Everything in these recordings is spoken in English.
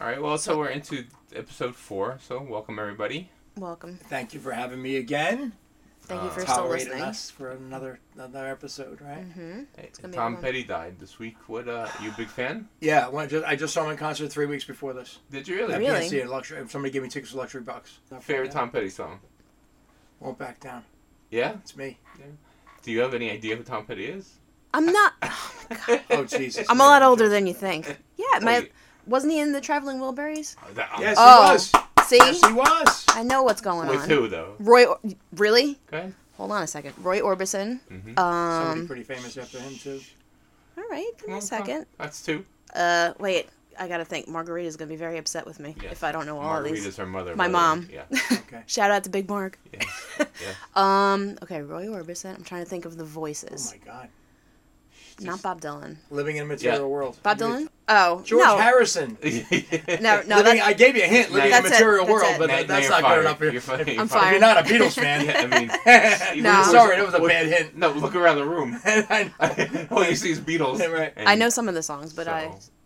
All right. Well, so we're into episode four. So welcome everybody. Welcome. Thank you for having me again. Thank you Uh, for still Tolerating listening. us for another another episode, right? hmm Hey, Tom. Petty died this week. What? Uh, you a big fan? Yeah, when I just, I just saw him in concert three weeks before this. Did you really? At Really? PNC in luxury. Somebody gave me tickets for luxury Box. Not Favorite back down. Tom Petty song? Won't back down. Yeah. It's me. Do you have any idea who Tom Petty is? I'm not. Oh my god. oh Jesus. I'm a lot older than you think. Yeah, my Wait. Wasn't he in the Traveling Wilburys? Oh, that- Yes, Oh. he was. See, Yes, he was. I know what's going on. With on. who though? Roy, Or- really? Go ahead. Hold on a second. Roy Orbison. Mhm. Somebody Um. pretty famous after him too. All right, give me a on, come on. second. That's two. Uh, wait. I gotta think. Margarita's gonna be very upset with me Yes. if I don't know all of these. Margarita's her mother. My by the way. mom. Yeah. Okay. Shout out to Big Marg. Yeah. yeah. Um. Okay, Roy Orbison. I'm trying to think of the voices. Oh voices. my God. Not Bob Dylan. Living in a material Yeah. world. Bob Dylan? Oh George no. Harrison. No, living, no. That, I gave you a hint. Living in a That's it, material that's world, it. but Now- that- now that's you're not good fired. enough. If You're fired. You're I'm fired. fired. you're not a Beatles fan, Yeah, I mean, No. was- sorry, that was a was- bad hint. No, look around the room. I All you see is Beatles. Right. I know some of the songs, but so, I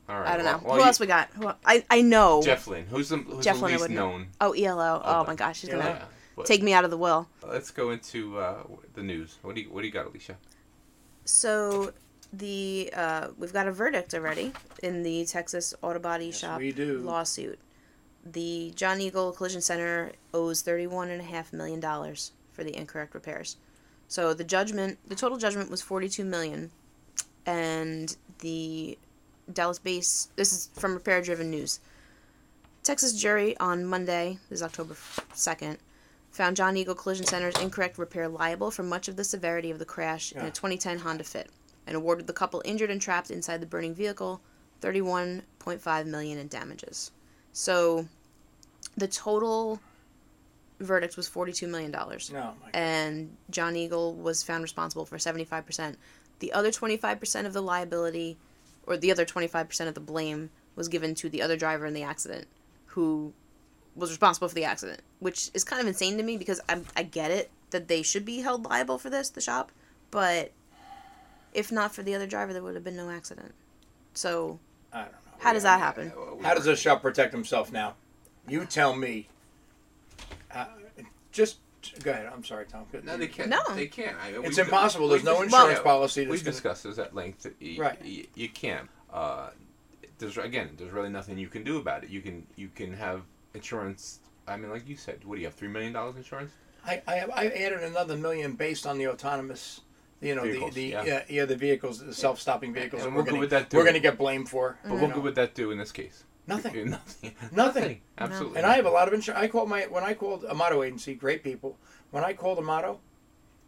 All right. I don't know. well- well, Who you- else we got? Who, I I know. Jeff Lynne. Who's the who's Jeff the Lynne, I least wouldn't know. known? Oh ELO. Oh, Okay. my gosh, she's gonna Yeah. But take me out of the will. Let's go into uh, the news. What do you What do you got, Alicia? So the uh, we've got a verdict already in the Texas Auto Body Yes, Shop lawsuit. The John Eagle Collision Center owes thirty-one and a half million dollars for the incorrect repairs. So the judgment, the total judgment was forty-two million, and the Dallas base. This is from Repairer Driven News. Texas jury on Monday, this is October second, found John Eagle Collision Center's incorrect repair liable for much of the severity of the crash in a 2010 Honda Fit, and awarded the couple injured and trapped inside the burning vehicle 31.5 million in damages. So, the total verdict was 42 million dollars No, my and John Eagle was found responsible for 75%. The other 25% of the liability, or the other 25% of the blame, was given to the other driver in the accident who was responsible for the accident, which is kind of insane to me because I, I get it that they should be held liable for this, the shop, but if not for the other driver, there would have been no accident. So, I don't know. how does that happen? How does this shop protect himself now? You tell me. Uh, just go ahead. I'm sorry, Tom. No, they can't. No. They can't. I, It's we- impossible. There's we no dis- insurance yeah, policy We that's gonna- discussed this at length. You, Right. You, you can't. Uh, there's again. There's really nothing you can do about it. You can. You can have insurance. I mean, like you said, what do you have? Three million dollars insurance? I, I, I added another million based on the autonomous, you know, Vehicles, the, the yeah. yeah. yeah the vehicles, the self-stopping vehicles, And and, what we're good gonna would that do? we're gonna get blamed for. But what know. good would that do in this case? Nothing. Nothing. Nothing. Absolutely. And I have a lot of insurance. I called my when I called Amato agency, great people. When I called Amato,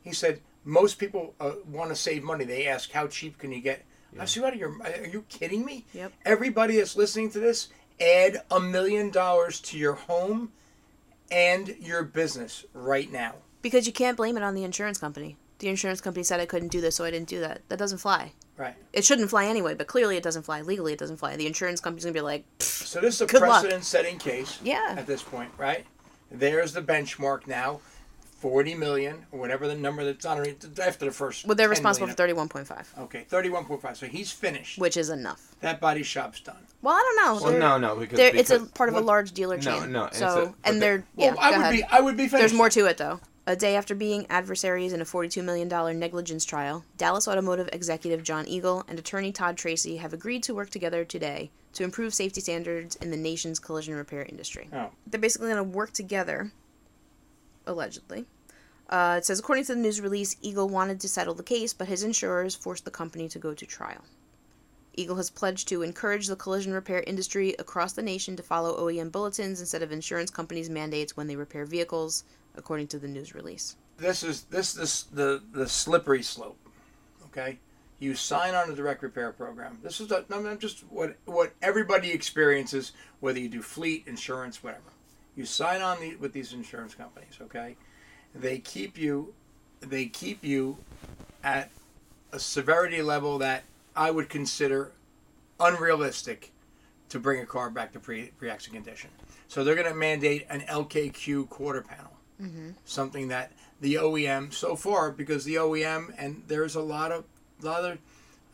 he said most people uh, want to save money. They ask how cheap can you get. I said, "What are you? Are you kidding me? Yep. Everybody that's listening to this, add a million dollars to your home and your business right now. Because you can't blame it on the insurance company. The insurance company said I couldn't do this, so I didn't do that. That doesn't fly. Right. It shouldn't fly anyway, but clearly it doesn't fly. Legally, it doesn't fly. The insurance company's gonna be like, So this is a Good luck. precedent-setting case. Yeah. At this point, right? There's the benchmark now, forty million or whatever the number that's on it after the first. well, they're 10 responsible million. for thirty-one point five, Okay, thirty-one point five. So he's finished. which is enough. That body shop's done. Well, I don't know. Well, They're- no, no, because, they're- it's a because- part of a large dealer No, chain. no, it's So, a- but and they- they're Well, yeah. I go would ahead. be. I would be finished. There's more to it though. A day after being adversaries in a $42 million negligence trial, Dallas Automotive executive John Eagle and attorney Todd Tracy have agreed to work together today to improve safety standards in the nation's collision repair industry. Oh. They're basically going to work together, allegedly. Uh, it says, according to the news release, Eagle wanted to settle the case, but his insurers forced the company to go to trial. Eagle has pledged to encourage the collision repair industry across the nation to follow OEM bulletins instead of insurance companies' mandates when they repair vehicles, according to the news release. This is this this the the slippery slope. Okay, you sign on a direct repair program. This is a, no, no, just what what everybody experiences, whether you do fleet insurance, whatever. You sign on the, with these insurance companies. Okay, they keep you they keep you at a severity level that I would consider unrealistic to bring a car back to pre pre accident condition. So they're going to mandate an LKQ quarter panel something that the OEM so far because the OEM and there's a lot of lot of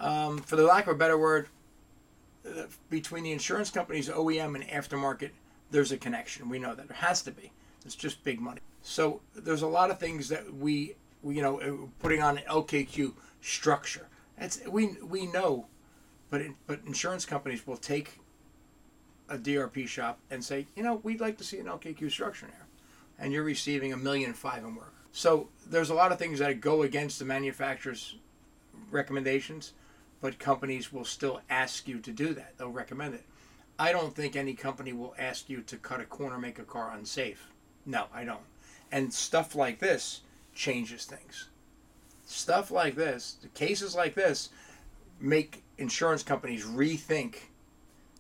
um, for the lack of a better word uh, between the insurance companies, OEM, and aftermarket, there's a connection. We know that there has to be. It's just big money. So there's a lot of things that we, we you know, uh, putting on an LKQ structure. That's we we know, but it, but insurance companies will take a DRP shop and say, you know, we'd like to see an LKQ structure there, and you're receiving a million five in work. So there's a lot of things that go against the manufacturer's recommendations, but companies will still ask you to do that. They'll recommend it. I don't think any company will ask you to cut a corner, make a car unsafe. No, I don't. And stuff like this changes things. Stuff like this, cases like this, make insurance companies rethink.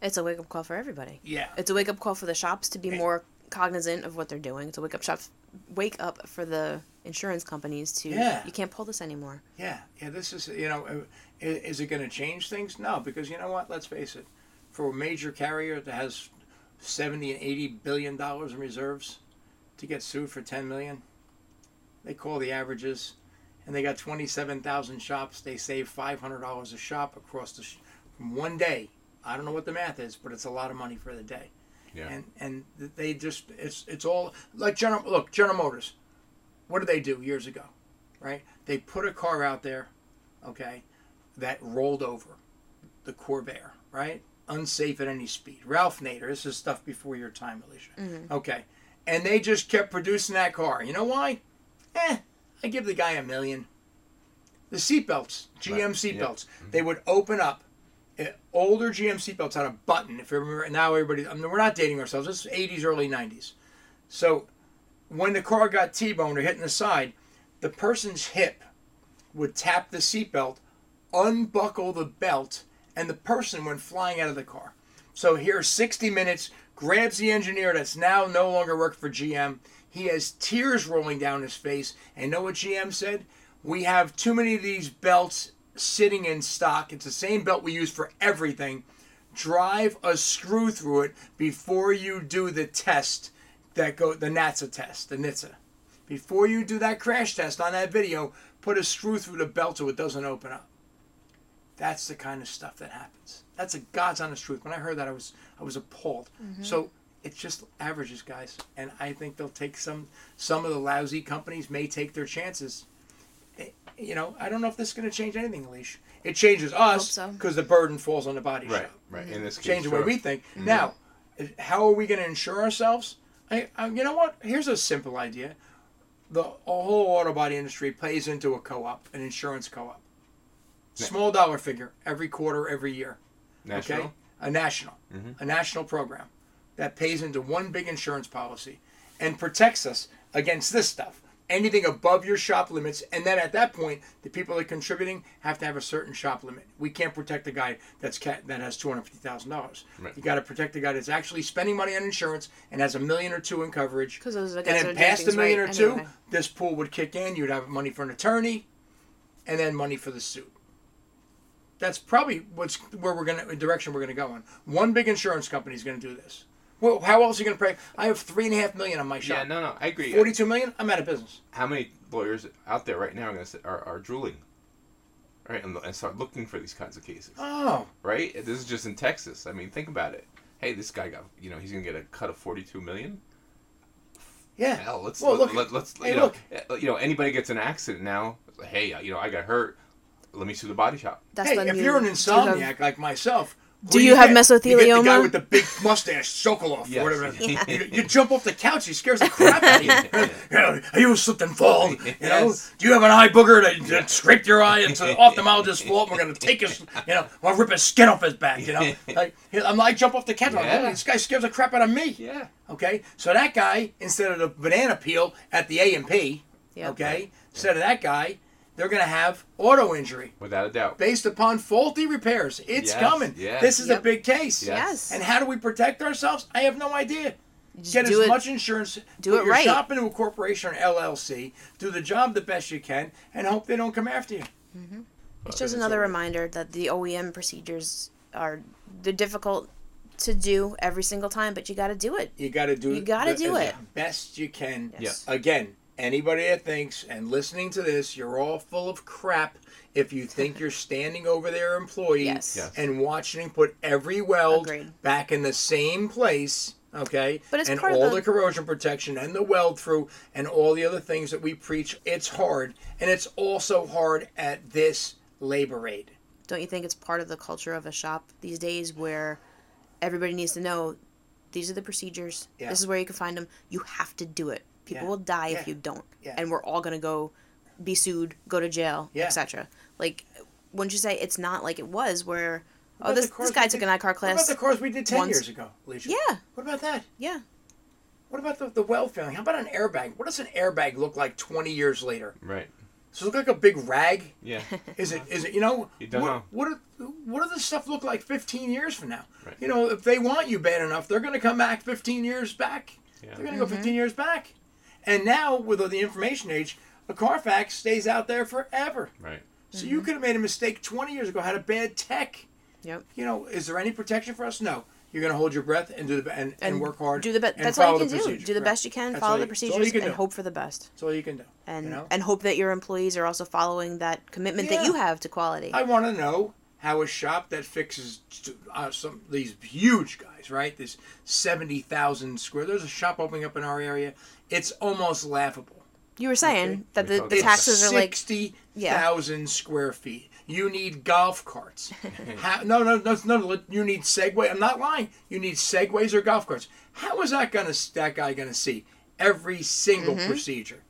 It's a wake up call for everybody. Yeah. It's a wake up call for the shops to be more cognizant of what they're doing. It's a wake up shop, wake up for the insurance companies to. Yeah. You can't pull this anymore. Yeah, yeah. This is you know, uh, is it going to change things? No, because you know what? Let's face it. For a major carrier that has seventy and eighty billion dollars in reserves, to get sued for ten million, they call the averages, and they got twenty-seven thousand shops. They save five hundred dollars a shop across the sh- from one day. I don't know what the math is, but it's a lot of money for the day. Yeah. And and they just it's it's all like General look General Motors. What did they do years ago? Right? They put a car out there, okay, that rolled over, the Corvair, right? Unsafe at any speed. Ralph Nader. This is stuff before your time, Alicia. Okay, and they just kept producing that car. You know why? Eh, I give the guy a million. The seatbelts, GM Right. Yeah. seatbelts, they would open up. Eh, older GM seatbelts had a button. If you remember, now everybody. I mean, we're not dating ourselves. This is 80s, early 90s. So when the car got T-boned or hit in the side, the person's hip would tap the seatbelt, unbuckle the belt, and the person went flying out of the car. So here, 60 minutes, grabs the engineer that's now no longer working for GM. He has tears rolling down his face. And know what GM said? We have too many of these belts sitting in stock. It's the same belt we use for everything. Drive a screw through it before you do the test that go the NATSA test, the NHTSA. Before you do that crash test on that video, put a screw through the belt so it doesn't open up. That's the kind of stuff that happens. That's a God's honest truth. When I heard that, I was I was appalled. Mm-hmm. So it's just averages, guys, and I think they'll take some. Some of the lousy companies may take their chances. You know, I don't know if this is going to change anything, Leash. It changes us so. because the burden falls on the body Right. shop Right. right. In this case, change the way we think. Now, how are we going to insure ourselves? I, I, you know what? Here's a simple idea. The whole auto body industry plays into a co-op, an insurance co-op. Small dollar figure every quarter, every year. National. Okay, a national, Mhm. a national program that pays into one big insurance policy and protects us against this stuff. Anything above your shop limits, and then at that point, the people that are contributing have to have a certain shop limit. We can't protect the guy that's ca- that has two hundred fifty thousand dollars. Right. You got to protect the guy that's actually spending money on insurance and has a million or two in coverage. 'Cause those are the and guys then that are doing past a million right or two, anyway. this pool would kick in. You'd have money for an attorney, and then money for the suit. That's probably what's where we're gonna direction we're gonna go in. One big insurance company is gonna do this. Well, how else are you gonna pay? I have three and a half million on my shop. Yeah. No. No. I agree. Forty-two million. I'm out of business. How many lawyers out there right now are gonna sit, are, are drooling? Right, and, and start looking for these kinds of cases. Oh, Right. This is just in Texas. I mean, think about it. Hey, this guy got you know he's gonna get a cut of forty-two million. yeah. Hell, let's Well, let, look- let, us hey, you know look. uh, you know anybody gets an accident now. Hey, uh, you know I got hurt. Let me sue the body shop. That's hey, if new- you're an insomniac like myself, who Do you have get? You get the guy with the big mustache, Sokolove, Yes. or whatever. Yeah. you, you jump off the couch, he scares the crap out of you. Yeah. You know, slipped and fall. You know, Yes. do you have an eye booger that, that scraped your eye? It's an ophthalmologist's fault. We're gonna take his, you know, we'll rip his skin off his back. You know, like I'm like jump off the couch. I'm like, Yeah. This guy scares the crap out of me. Yeah. Okay, so that guy instead of the banana peel at the A and P, Yep. okay, instead of that guy, they're gonna have auto injury Without a doubt. based upon faulty repairs. It's Yes, coming. yes. This is a big case. Yes. Yes. And how do we protect ourselves? I have no idea. Just Get as it. much insurance. do put it your right. shop into a corporation or LLC. Do the job the best you can, and hope they don't come after you. Mm-hmm. It's just another reminder that the OEM procedures are they're difficult to do every single time, but you got to do it. You got to do. It. You gotta the- do as it. best you can. Yes. Again, anybody that thinks and listening to this, you're all full of crap if you think you're standing over their employee Yes. Yes. and watching him put every weld Agreed. back in the same place. Okay, But it's and part of all the- the corrosion protection and the weld through and all the other things that we preach. It's hard, and it's also hard at this labor rate. Don't you think it's part of the culture of a shop these days where everybody needs to know these are the procedures. Yeah. This is where you can find them. You have to do it. People Yeah. will die Yeah. if you don't. Yeah. And we're all going to go be sued, go to jail, Yeah. etc. Like wouldn't you say it's not like it was where oh, What oh this this guy took did- an I-CAR What about class. the cars we did ten once. years ago, Alicia? Yeah. What about that? Yeah. What about the, the weld failing? How about an airbag? What does an airbag look like 20 years later? Right. Does it look like a big rag? Yeah. Is it? Is it? You know? You don't what, know. What are, what does this stuff look like 15 years from now? Right. You know, if they want you bad enough, they're going to come back 15 years back. Yeah. They're going to go mm-hmm. 15 years back. And now with the information age, a Carfax stays out there forever. Right. So you mm-hmm. could have made a mistake 20 years ago, had a bad tech. Yep. You know, is there any protection for us? No. You're going to hold your breath and do the and, and, work hard. Do the best. That's all you can do. procedure. Do the best you can. That's follow all the you- that's all you procedures can and do. hope for the best. That's all you can do. And you know? and hope that your employees are also following that commitment that you have to quality. I want to know how a shop that fixes uh, some these huge guys, right? This seventy thousand square. There's a shop opening up in our area. It's almost laughable. you were saying Okay. that the, the about taxes are like sixty thousand square feet. You need golf carts. Mm-hmm. How, no, no, no, no. You need Segway. I'm not lying. You need Segways or golf carts. How is that gonna that guy gonna see every single Mm-hmm. procedure?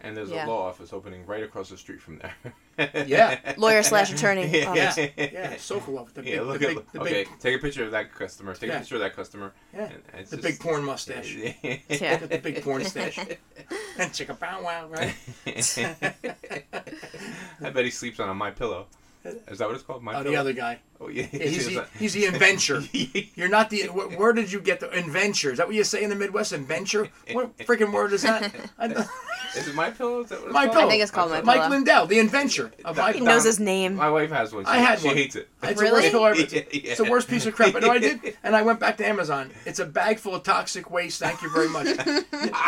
And there's Yeah. a law office opening right across the street from there. Yeah. lawyer slash attorney. Yeah. office. Yeah, yeah. Sofa love the big, Yeah, look the at big, the okay. big, Take a picture of that customer. Take Yeah. a picture of that customer. Yeah. and it's the just- big porn mustache. Yeah. Yeah. the big porn stash. and chicka bow wow, right? I bet he sleeps on a my pillow. Is that what it's called? My Oh, pillow. the other guy. Oh yeah. Yeah, he's the he's the inventor. You're not the. wh- Where did you get the inventure? Is that what you say in the Midwest? Inventure? What freaking word is that? I don't- Is it my pillow? Is that what it's My called? Pillow. I think it's called my Pillow. Mike pillow. Lindell, the inventor of my He pillow. knows his name. My wife has one. She, I had she one. hates it. It's Really? the worst pillow ever. Yeah, It's the worst piece of crap. But know I did? And I went back to Amazon. It's a bag full of toxic waste. Thank you very much.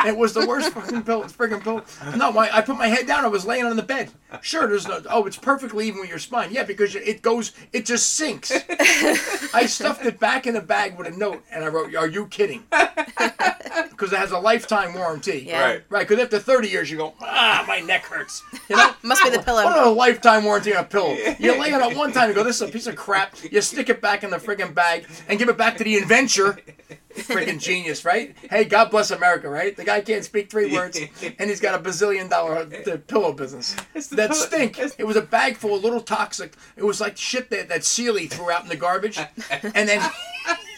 it was the worst fucking pill. Friggin' pill. No, my, I put my head down. I was laying on the bed. Sure, there's no. Oh, it's perfectly even with your spine. Yeah, because it goes. It just sinks. I stuffed it back in the bag with a note, and I wrote, "Are you kidding?" Because it has a lifetime warranty. Yeah. Right. Right. Because after 30 years, you go, ah, my neck hurts. You know. Must be the pillow. What a lifetime warranty on a pillow. You lay on it one time, you go, this is a piece of crap. You stick it back in the friggin' bag and give it back to the inventor. Friggin' genius, right? Hey, God bless America, right? The guy can't speak three words, and he's got a bazillion dollar uh, pillow business. That stink. It was a bag full of little toxic. It was like shit that that Sealy threw out in the garbage, and then.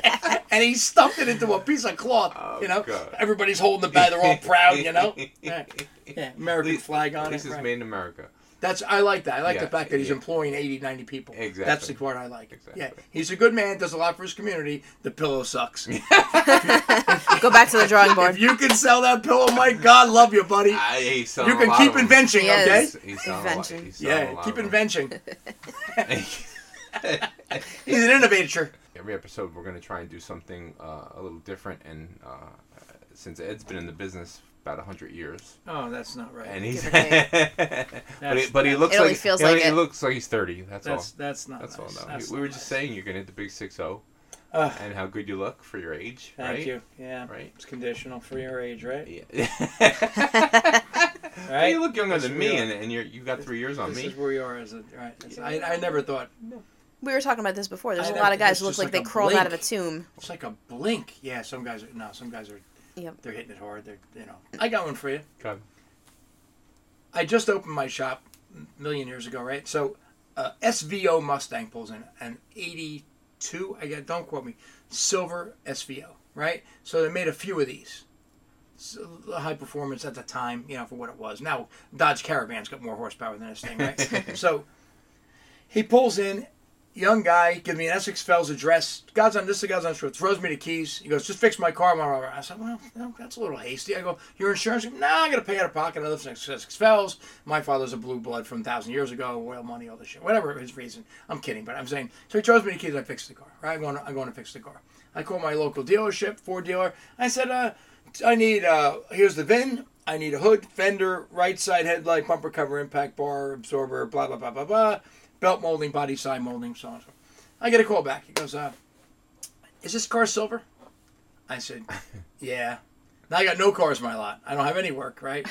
And he stuffed it into a piece of cloth, Oh, you know. God. Everybody's holding the bag; they're all proud, you know. Yeah, yeah American flag on At it. least it's right. made in America. That's I like that. I like the fact that he's yeah. employing 80, 90 people. Exactly. That's the part I like. Exactly. Yeah, he's a good man. Does a lot for his community. The pillow sucks. Go back to the drawing board. if you can sell that pillow, my God, love you, buddy. I, he's selling You a can lot keep inventing, okay? is. He's, he's selling a lot. Invention. He's selling a Yeah, lot keep inventing. He's an innovator. Every episode, we're going to try and do something uh, a little different. And uh, since Ed's been in the business about hundred years, Oh, that's not right. and he's Give or take. but, he, but he looks It like feels he, like he it. looks like he's thirty. That's, that's all. that's not. That's nice. all. No, That's we not were just nice. saying you're going to hit the big six zero, Ugh, and how good you look for your age. thank right? you. Yeah. Right. It's conditional for your age, right? Yeah. Right. You look younger Yes, than me, and, and you're you got three years on this me. This is where you are as a right. That's- I, I never thought We were talking about this before. There's I a lot of guys it's who look like, like they a crawled out of a tomb. it's like a blink. Yeah, some guys are no, some guys are Yep. they're hitting it hard. They're you know. I got one for you. God. I just opened my shop a million years ago, right? So, uh, SVO Mustang pulls in an '82. I got don't quote me, silver SVO, right? So they made a few of these. So, high performance at the time, you know, for what it was. Now Dodge Caravan's got more horsepower than this thing, right? so he pulls in, young guy, gives me an Essex Fells address. God's on this, guy's on truth. Throws me the keys. He goes, just fix my car. I said, well, that's a little hasty. I go, your insurance? Nah, I'm gonna pay out of pocket. I live in Essex Fells. My father's a blue blood from a thousand years ago. Oil money, all this shit. Whatever his reason. I'm kidding, but I'm saying. So he throws me the keys. I fix the car. Right? I'm going. To, I'm going to fix the car. I call my local dealership, Ford dealer. I said, uh, I need. Uh, here's the VIN. I need a hood, fender, right side headlight, bumper cover, impact bar, absorber, blah blah blah blah blah, belt molding, body side molding, so on and so. I get a call back. He goes, uh, "Is this car silver?" I said, "Yeah." Now I got no cars in my lot. I don't have any work, right?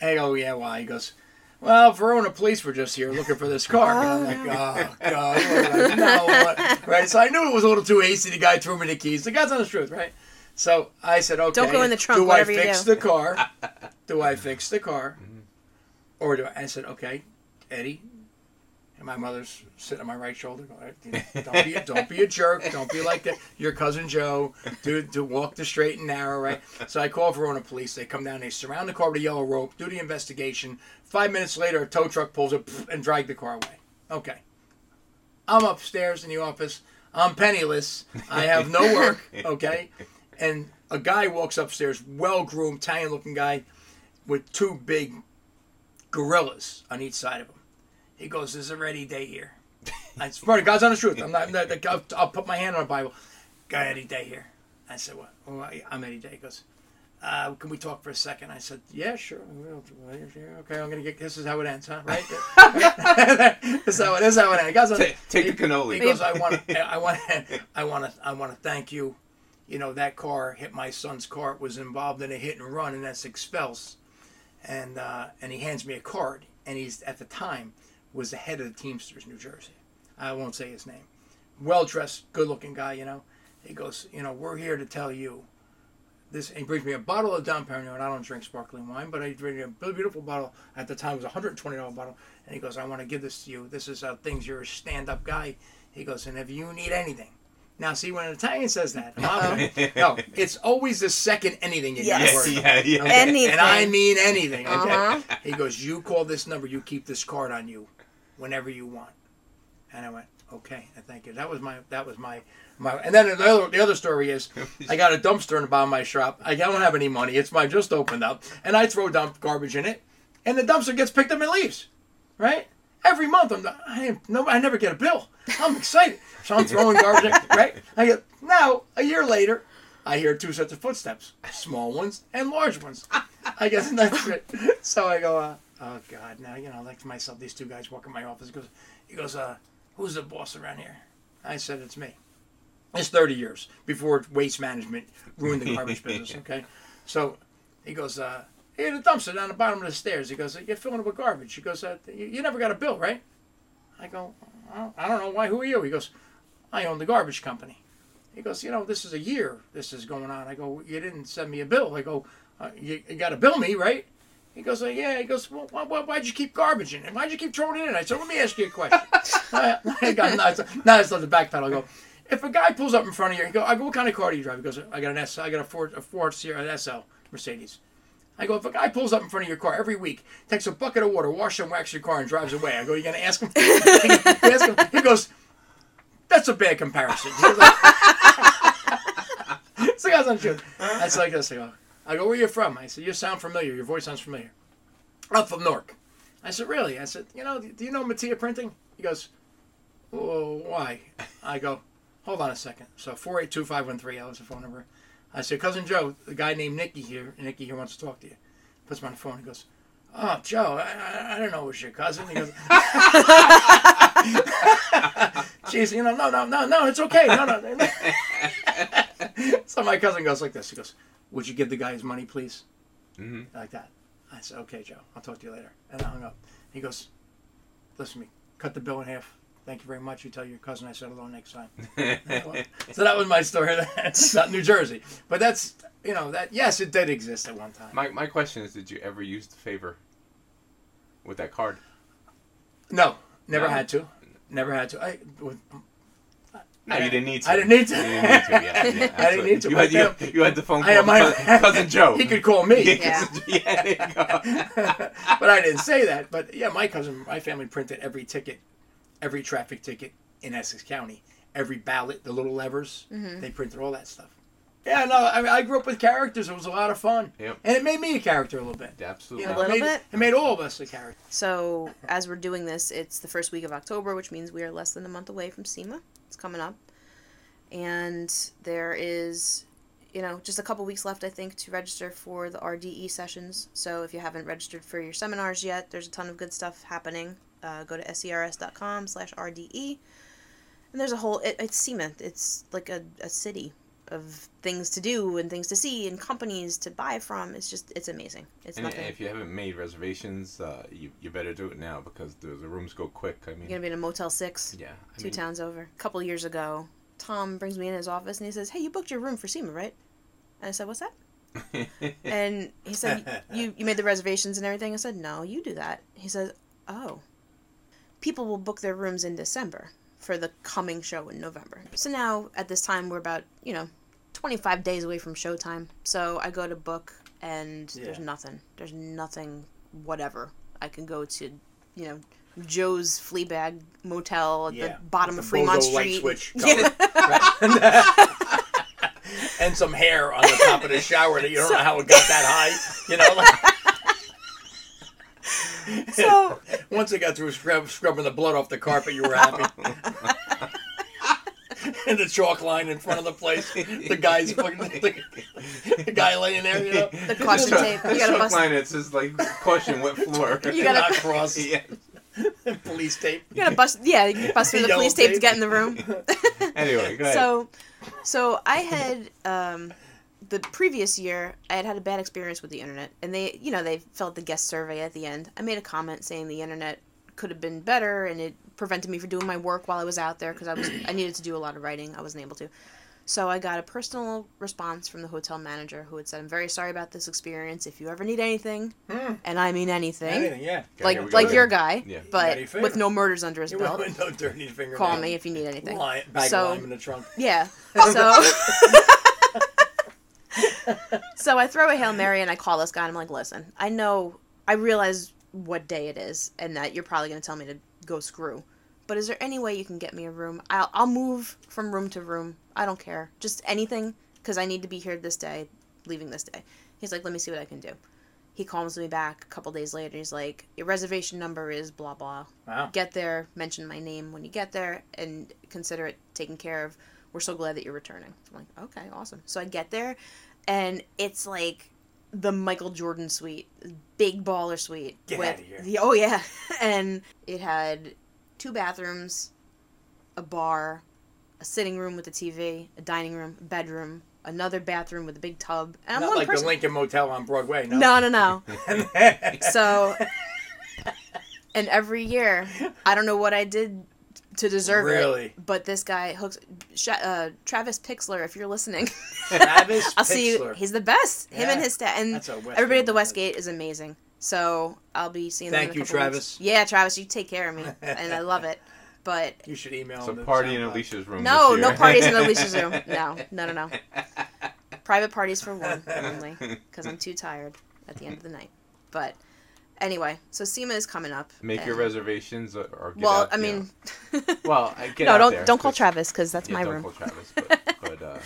And I go, "Yeah, why?" He goes, "Well, Verona police were just here looking for this car." And I'm like, "Oh God, what did What? Right? So I knew it was a little too hasty. The guy threw me the keys. The guy's on the truth, right? So I said, "Okay." Don't go in the trunk, Do I fix do. the car? do I fix the car, or do I? I said, "Okay, Eddie." And my mother's sitting on my right shoulder. Going, don't be, don't be a jerk. Don't be like the, your cousin Joe. Do, do walk the straight and narrow, right? So I call Verona police. They come down. They surround the car with a yellow rope. Do the investigation. Five minutes later, a tow truck pulls up and drag the car away. Okay. I'm upstairs in the office. I'm penniless. I have no work. Okay. And a guy walks upstairs, well groomed, Italian looking guy, with two big gorillas on each side of him. He goes, "There's a ready day here." I swear to God's honest truth. I'm not. I'm not I'll, I'll put my hand on the Bible. Guy Eddie Day here. I said, "What?" Well, I- I'm Eddie Day. He goes, uh, "Can we talk for a second? I said, "Yeah, sure." Okay, I'm gonna get. This is how it ends, huh? Right? this is how it. Is how it ends. God's Ta- take the cannoli. he goes, I want to, I want, I want to, I want to thank you. You know that car hit my son's car. It was involved in a hit and run, and Essex Fells. And uh, and he hands me a card, and he's at the time was the head of the Teamsters, New Jersey. I won't say his name. Well dressed, good looking guy. You know. He goes, you know, we're here to tell you. This and he brings me a bottle of Dom Perignon. and I don't drink sparkling wine, but I drink a beautiful bottle. At the time, it was a hundred and twenty dollar bottle. And he goes, I want to give this to you. This is how things. You're a stand up guy. He goes, and if you need anything. Now, see, when an Italian says that, no, it's always the second anything you Yes. got to worry about. yeah, yeah. Okay? Anything. And I mean anything. Okay? Uh-huh. He goes, you call this number, you keep this card on you whenever you want. And I went, okay, and thank you. That was my, that was my, my, and then the other, the other story is, I got a dumpster in the bottom of my shop. I don't have any money. It's my just opened up, and I throw dump garbage in it, and the dumpster gets picked up and leaves, right? Every month, I'm, I no, I never get a bill. I'm excited, so I'm throwing garbage, in, right? I get now a year later, I hear two sets of footsteps, small ones and large ones. I guess that's it. So I go, uh, oh God, now you know, I like to myself, these two guys walk in my office. He goes, he goes, uh, who's the boss around here? I said, it's me. It's 30 years before waste management ruined the garbage business. Okay, so he goes, uh, hey, the dumpster down the bottom of the stairs. He goes, you're filling it with garbage. He goes, uh, you, you never got a bill, right? I go, I don't, I don't know why. Who are you? He goes, I own the garbage company. He goes, you know, this is a year this is going on. I go, you didn't send me a bill. I go, uh, you, you got to bill me, right? He goes, like, yeah. He goes, well, why, why, why'd you keep garbage in? it? Why'd you keep throwing it in? I said, let me ask you a question. I, I got, now, it's, now it's on the backpedal. I go, if a guy pulls up in front of you, he go, I go, what kind of car do you drive? He goes, I got an S, I got a Ford, a Ford Sierra an SL Mercedes. I go, if a guy pulls up in front of your car every week, takes a bucket of water, washes and waxes your car, and drives away, I go, you gonna ask him? Ask him? He goes, that's a bad comparison. He was like, so guys on shoot. That's like this. I go, I go, where you from? I said, you sound familiar. Your voice sounds familiar. I'm from Newark. I said, really? I said, you know, do you know Mattia Printing? He goes, well, why? I go, hold on a second. So 482-513, that was the phone number. I said, cousin Joe, the guy named Nicky here, Nicky here wants to talk to you. Puts him on the phone. He goes, oh, Joe, I, I, I don't know it was your cousin. He goes, Jeez, you know, no, no, no, no, it's okay. No, no. so my cousin goes like this. He goes, would you give the guy his money, please? Mhm. Like that. I said, okay, Joe, I'll talk to you later. And I hung up. He goes, listen to me, cut the bill in half. Thank you very much. You tell your cousin I said hello next time. so that was my story. That's not New Jersey. But that's, you know, that, yes, it did exist at one time. my my question is, did you ever use the favor with that card? No, never No? had to. Never had to. I, with, No, you didn't need to. I didn't need to. You didn't need to. Yeah, yeah, I didn't need to, You had, you, you had the phone I call. had my cousin, cousin Joe. He could call me. Yeah. yeah, there go. but I didn't say that. But yeah, my cousin, my family printed every ticket, every traffic ticket in Essex County, every ballot, the little levers. Mm-hmm. They printed all that stuff. Yeah, no, I, mean, I grew up with characters. It was a lot of fun, Yep. and it made me a character a little bit. Absolutely. You know, A little it made, bit? It made all of us a character. So, as we're doing this, it's the first week of October, which means we are less than a month away from SEMA. It's coming up. And there is you know, just a couple weeks left, I think, to register for the RDE sessions. So if you haven't registered for your seminars yet, there's a ton of good stuff happening. Uh, go to scrs.com slash RDE. And there's a whole, it, it's SEMA. It's like a, a city of things to do and things to see and companies to buy from. It's just, it's amazing. It's And nothing. if you haven't made reservations, uh, you, you better do it now because the, the rooms go quick. I mean, You're going to be in a Motel 6. yeah. I two mean, towns over. A couple years ago, Tom brings me in his office and he says, "Hey, you booked your room for SEMA, right?" And I said, "What's that?" And he said, "You you made the reservations and everything." I said, "No, you do that." He says, "Oh, people will book their rooms in December for the coming show in November." So now at this time we're about you know, twenty five days away from showtime. So I go to book and there's nothing. There's nothing whatever. I can go to, you know. Joe's Fleabag Motel at Yeah. the bottom With of the Fremont Bozo light Street. switch Yeah. Right. and some hair on the top of the shower that you don't know how it got that high. You know, like So once it got through scrub, scrubbing the blood off the carpet, you were happy. And the chalk line in front of the place, the guy's fucking, the, the guy laying there, you know. the caution tape. You gotta Chalk bust. line, it's just like caution, wet floor. You gotta- Not cross yeah. police tape. You gotta bust. Yeah, you bust through the Yellow police tape to get in the room. Anyway, go ahead. So, so I had um, the previous year I had had a bad experience with the internet, and they, you know, they filled the guest survey at the end. I made a comment saying the internet could have been better, and it prevented me from doing my work while I was out there because I was I needed to do a lot of writing. I wasn't able to. So I got a personal response from the hotel manager who had said, "I'm very sorry about this experience. If you ever need anything, Hmm. and I mean anything, Anything, yeah. Okay, like like your guy, Yeah. but Dirty with no murders under his You belt, went with no dirty finger. call me if you need anything." Lime, bag So- of lime in the trunk. Yeah. So So I throw a Hail Mary and I call this guy and I'm like, listen, I know I realize what day it is and that you're probably gonna tell me to go screw. But is there any way you can get me a room? I'll I'll move from room to room. I don't care. Just anything because I need to be here this day, leaving this day. He's like, let me see what I can do. He calls me back a couple days later. He's like, your reservation number is blah blah Wow. get there, mention my name when you get there, and consider it taken care of. We're so glad that you're returning. I'm like, okay, awesome. So I get there, and it's like the Michael Jordan suite, big baller suite. Get with outta here. The, oh yeah, and it had two bathrooms, a bar, a sitting room with a TV, a dining room, a bedroom, another bathroom with a big tub, and I'm Not one like person. the Lincoln Motel on Broadway. No. no, no, no. So, and every year, I don't know what I did to deserve Really? it, but this guy hooks uh, Travis Pixler. If you're listening, Travis I'll see you. Pixler. He's the best. Him and his staff, and That's a Western everybody at the movie. Westgate is amazing. So I'll be seeing them. Thank in a you, couple Travis. Weeks. Yeah, Travis, you take care of me, and I love it. But You should email So party in Alicia's room. no, this no parties in Alicia's room. No, no, no, no. Private parties for one only, because I'm too tired at the end of the night. But anyway, so SEMA is coming up. Make your reservations or, or get Well, out, I mean, know. well, I get no, out don't there, don't call Travis because that's yeah, my don't room. call Travis, but, but uh,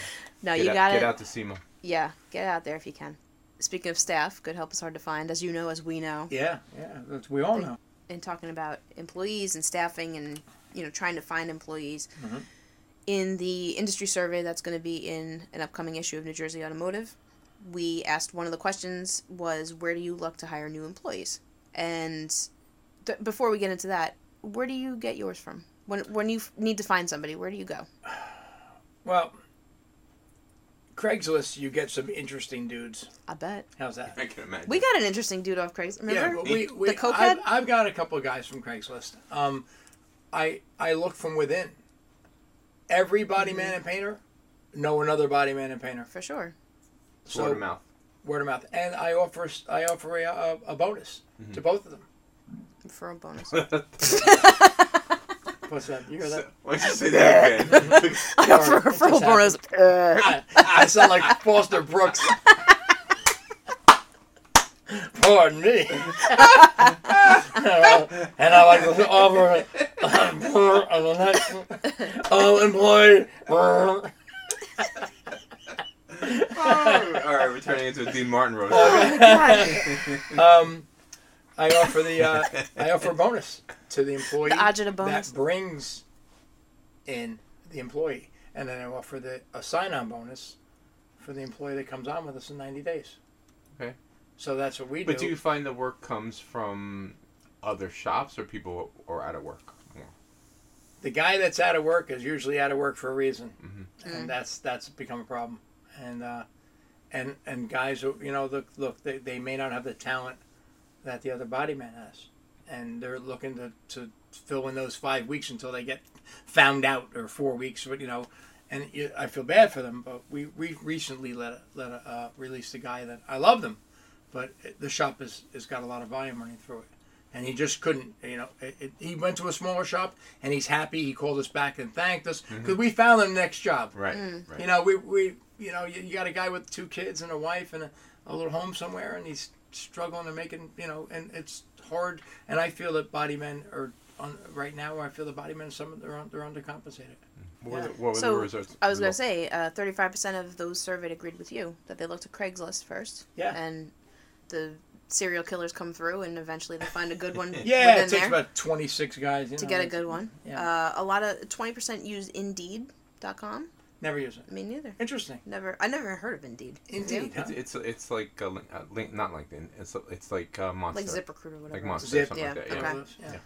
No, you got got get out to SEMA. Yeah, get out there if you can. Speaking of staff, good help is hard to find, as you know, as we know. Yeah, yeah. That's, we all know. in talking about employees and staffing and you know trying to find employees Mhm. in the industry survey that's going to be in an upcoming issue of new jersey automotive we asked one of the questions was where do you look to hire new employees and th- before we get into that where do you get yours from when, when you f- need to find somebody where do you go Well, Craigslist, you get some interesting dudes. i bet How's that? I can imagine. we got an interesting dude off craigslist remember Yeah, but we, we The cokehead? I've, I've got a couple of guys from Craigslist. Um, I I look from within. Every body Mm-hmm. man and painter know another body man and painter. for sure It's word of mouth. word of mouth, and I offer I offer a, a, a bonus Mm-hmm. to both of them. for a bonus What's that? You hear that? Why don't you say that again? i got for, for a Just bonus I, I sound like Foster Brooks. Pardon me. and I like to offer the next uh, employee. All right, we're turning into a Dean Martin roast. oh my god um, I offer the uh, I offer a bonus to the employee The agita bonus. that brings in the employee, and then I offer the a sign-on bonus for the employee that comes on with us in 90 days. Okay. So that's what we do. But do. do you find the work comes from other shops or people or out of work? more? the guy that's out of work is usually out of work for a reason, Mhm. and that's that's become a problem. And uh, and and guys, you know, look, look, they, they may not have the talent that the other body man has, and they're looking to, to fill in those five weeks until they get found out, or four weeks, but you know. And you- I feel bad for them, but we, we recently let a, let a, uh, release a guy that I love them, but the shop has, has got a lot of volume running through it and he just couldn't. You know, it, it, he went to a smaller shop and he's happy. He called us back and thanked us because we found him next job. Right. Right. You know, we, we you know you, you got a guy with two kids and a wife and a, a little home somewhere, and he's struggling and making you know, and it's hard. And I feel that body men are on right now. I feel the body men some of they're on, they're undercompensated. What were Yeah. the, what were the So results? I was gonna results? say, uh, thirty-five percent of those surveyed agreed with you that they looked at Craigslist first. Yeah. And the serial killers come through, and eventually they find a good one. Yeah, it takes there about twenty six guys you to know, get a good one. Yeah. Uh, a lot of twenty percent use Indeed.com. Never use it. Me neither. Interesting. Never. I never heard of Indeed. Indeed. It's, it's it's like a link, uh, link, not LinkedIn. It's it's like uh, Monster. Like ZipRecruiter whatever. Like Monster, is. Zip, something like yeah, that. Yeah. okay.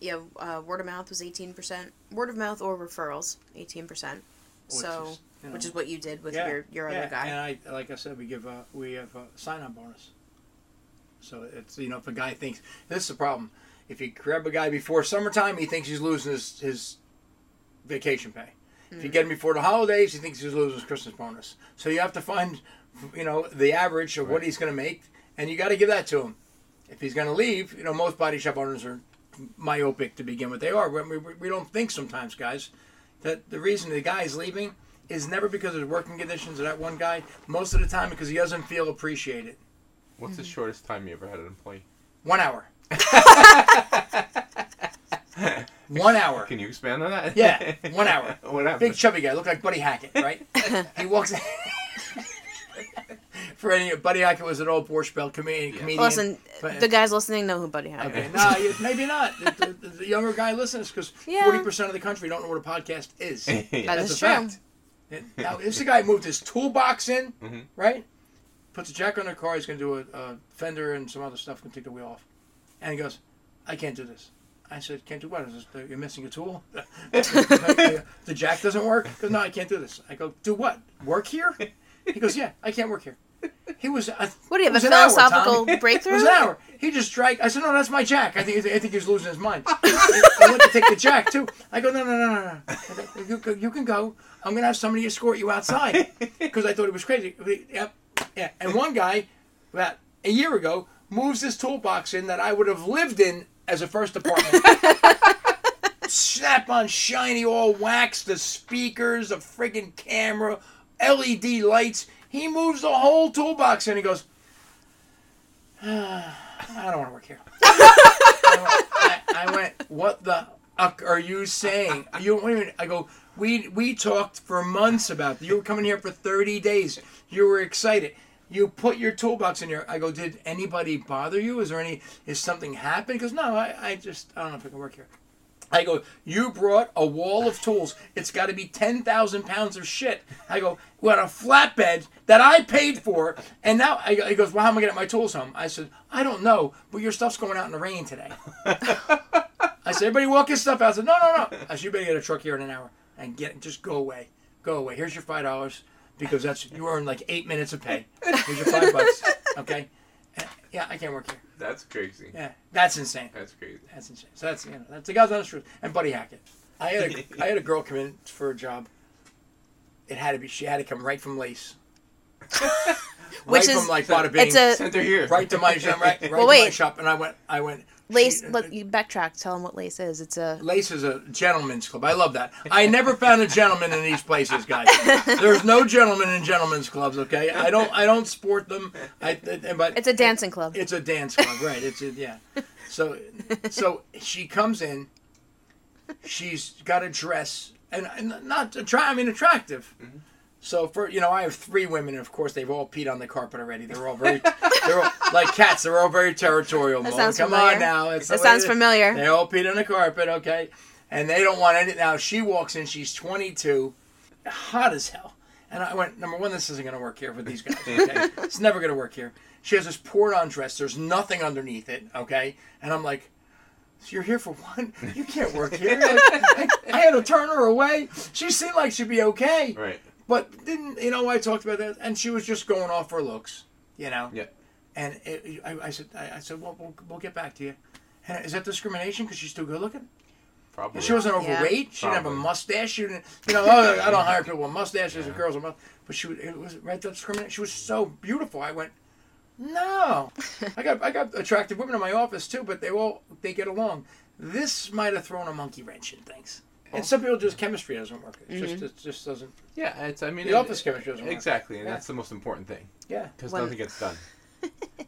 Yeah. Yeah. Uh, word of mouth was eighteen percent. Word of mouth or referrals, eighteen percent. Which So, is, you know, which is what you did with Yeah, your your yeah, other guy. And I, like I said, we give a we have a sign on bonus. So it's you know if a guy thinks this is the problem, if you grab a guy before summertime, he thinks he's losing his his vacation pay. If you get him before the holidays, he thinks he's losing his Christmas bonus. So you have to find, you know, the average of what he's going to make, and you got to give that to him. If he's going to leave, you know, most body shop owners are myopic to begin with. They are. We, we, we don't think sometimes, guys, that the reason the guy is leaving is never because of his working conditions of that one guy. Most of the time because he doesn't feel appreciated. What's the mm-hmm. shortest time you ever had an employee? One hour. one hour. Can you expand on that? Yeah, one hour. what happened? Big chubby guy, looked like Buddy Hackett, right? he walks. For any, Buddy Hackett was an old Borscht Belt comedian. Yeah. comedian Listen, but- the guys listening know who Buddy Hackett Okay, is. no, maybe not. The, the, the younger guy listens because Yeah. forty percent of the country don't know what a podcast is. That That's is a true. fact. Now, this is the guy who moved his toolbox in, Mhm. right? Puts a jack on the car. He's going to do a, a fender and some other stuff. Going to take the wheel off, and he goes, "I can't do this." I said, "Can't do what? You're missing a tool? the jack doesn't work." He goes, "No, I can't do this." I go, "Do what? Work here?" He goes, "Yeah, I can't work here." He was. I, What do you have a an hour, philosophical breakthrough? It was an hour. He just dragged. I said, "No, that's my jack." I think I think he was losing his mind. I went to take the jack too. I go, "No, no, no, no, no. You, you can go. I'm gonna have somebody escort you outside because I thought it was crazy." Yep, yeah. And one guy, about a year ago, moves this toolbox in that I would have lived in as a first apartment. Snap on shiny, all waxed, the speakers, the friggin' camera, LED lights. He moves the whole toolbox and He goes, I don't want to work here. I, went, I, I went, what the fuck are you saying? You wait a minute. I go, we we talked for months about. You were coming here for 30 days. You were excited. You put your toolbox in here. I go, did anybody bother you? Is there any, is something happened? He goes, no, I, I just, I don't know if I can work here. I go, you brought a wall of tools. It's got to be 10,000 pounds of shit. I go, what, a flatbed that I paid for. And now, I, he goes, well, how am I going to get my tools home? I said, I don't know, but your stuff's going out in the rain today. I said, everybody walk your stuff out. I said, no, no, no. I said, you better get a truck here in an hour and get, just go away. Go away. Here's your $5 because that's, you earn like eight minutes of pay. Here's your five bucks. Okay? And, yeah, I can't work here. That's crazy. Yeah, that's insane. That's crazy. That's insane. So that's you know that's the guy's honest truth. And Buddy Hackett. I had a I had a girl come in for a job. It had to be she had to come right from Lace. right Which from is- like Bada Bing, It's a Center here. right to my shop, right, right Well, to my wait. shop, and I went I went. Lace. she- uh, Look, you backtrack. Tell them what lace is. It's a. Lace is a gentleman's club. I love that. I never found a gentleman in these places, guys. There's no gentlemen in gentlemen's clubs. Okay, I don't I don't sport them. I but It's a dancing club. It's a dance club, right? It's a, yeah. So, so she comes in. She's got a dress, and, and not attra- I mean attractive. Mm-hmm. So for you know, I have three women, and of course they've all peed on the carpet already. They're all very, they're all, like cats. They're all very territorial. That Mo. sounds Come familiar. on now, it's That sounds it- familiar. They all peed on the carpet, okay, and they don't want any. Now she walks in. She's 22, hot as hell, And I went, number one, this isn't going to work here with these guys. Okay? it's never going to work here. She has this poured on dress. There's nothing underneath it. Okay. And I'm like, so you're here for one? You can't work here. Like, I, I had to turn her away. She seemed like she'd be okay. Right. But didn't, you know, I talked about that. And she was just going off her looks, you know? Yeah. And it, I, I said, I, I said, well, we'll, we'll get back to you. And is that discrimination because she's too good looking? Probably. And she wasn't Yeah. overweight. She didn't have a mustache. She didn't, you know, oh, I don't hire people with mustaches and girls with mustaches. But she was, it was right that discrimination. She was so beautiful. I went, no. I got I got attractive women in my office too, but they all they get along. This might have thrown a monkey wrench in things. And some people just chemistry doesn't work. It just it just doesn't. Yeah, it's. I mean, The it- office chemistry doesn't work. Exactly, and Yeah. that's the most important thing Yeah. because nothing gets done.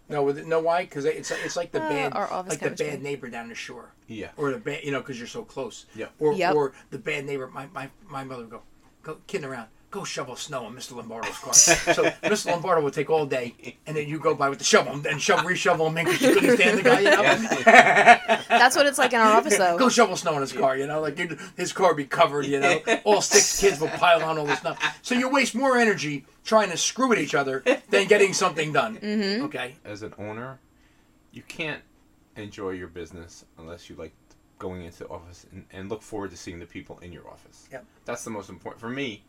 No, with no why? Because it's it's like the Uh, bad our like chemistry. the bad neighbor down the shore. Yeah. or the bad, you know, because you're so close. Yeah. Or Yep. or the bad neighbor. My, my my mother would go, go kidding around. Go shovel snow in Mr. Lombardo's car. so Mr. Lombardo would take all day, and then you go by with the shovel and shovel, reshovel him in because you couldn't stand the guy. You know, That's what it's like in our office, though. go shovel snow in his car. You know, like his car would be covered. You know, all six kids will pile on all this stuff. So you waste more energy trying to screw at each other than getting something done. Mm-hmm. Okay. As an owner, you can't enjoy your business unless you like going into the office and, and look forward to seeing the people in your office. Yep. That's the most important for me.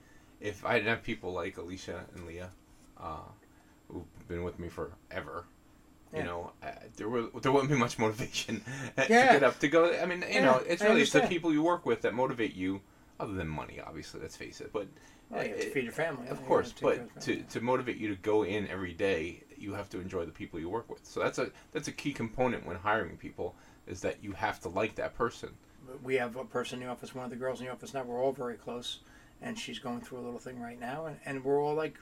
If I didn't have people like Alicia and Leah, uh, who've been with me forever, Yeah. you know, uh, there were there wouldn't be much motivation to get up to go. I mean, you Yeah, know, it's really it's the people you work with that motivate you, other than money, obviously. Let's face it, but. Have to uh, feed your family. Of course, gotta but to, to motivate you to go in every day, you have to enjoy the people you work with. So that's a that's a key component when hiring people is that you have to like that person. we have a person in the office, one of the girls in the office now. We're all very close, and she's going through a little thing right now, and, and we're all like,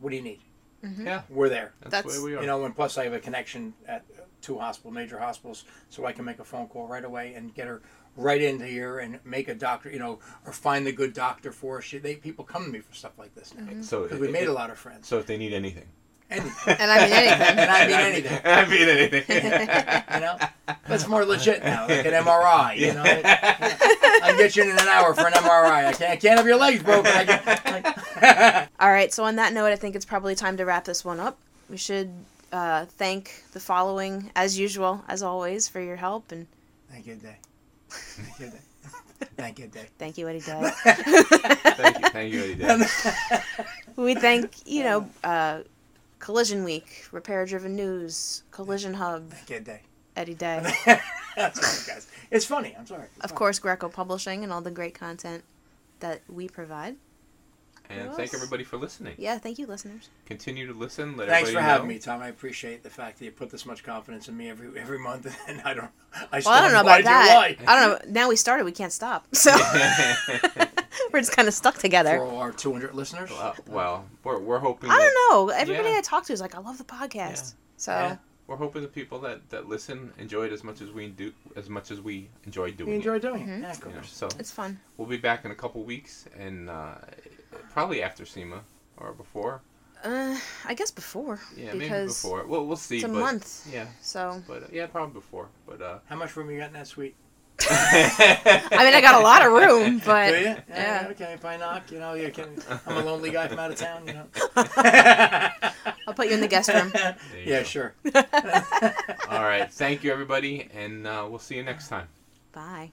"What do you need? Mm-hmm. Yeah, We're there." that's, That's- the way we are. You know, and plus I have a connection at two hospital, major hospitals, so I can make a phone call right away and get her right into here and make a doctor, you know, or find the good doctor for her. She, they people come to me for stuff like this now mm-hmm. so because it- we made it- a lot of friends. So if they need anything, And And I mean anything. and I mean anything, I mean anything. you know, that's more legit now, like an MRI. You know, I can get you in an hour for an MRI. I can't, I can't have your legs broken. I can, like, All right, so on that note, I think it's probably time to wrap this one up. We should uh, thank the following, as usual, as always, for your help, and Thank you, Day. Thank you, Day. Thank you, Day. thank you, Eddie Day. thank you, thank you, Eddie. Dad. we thank, you know, uh, Collision Week, Repairer Driven News, Collision Hub, Thank Day. Eddie Day. That's all, guys. It's funny. I'm sorry. It's Of funny. course, Greco Publishing and all the great content that we provide. And Who thank else? everybody for listening. Yeah, thank you, listeners. Continue to listen. Let Thanks for everybody having know. me, Tom. I appreciate the fact that you put this much confidence in me every every month, and I don't. I Well, still I don't know about that. why. I don't know. Now we started, we can't stop. So we're just kind of stuck together. For all our 200 listeners. Uh, well, we're, we're hoping. I that- don't know. Everybody Yeah. I talk to is like, I love the podcast. Yeah. So Yeah. We're hoping the people that, that listen enjoy it as much as we do, as much as we enjoy doing We enjoy doing Mm-hmm. it. Yeah, of it. you know. course. So it's fun. we'll be back in a couple weeks, and uh, probably after SEMA or before. Uh, I guess before. Yeah, maybe before. Well, we'll see. It's a but, month. Yeah, So but uh, yeah, probably before. But uh, How much room you got in that suite? I mean, I got a lot of room, but Do you? Yeah, yeah. Okay, if I knock, you know, you can. I'm a lonely guy from out of town, you know. I'll put you in the guest room. yeah, go. sure. All right. Thank you, everybody, and uh, we'll see you next time. Bye.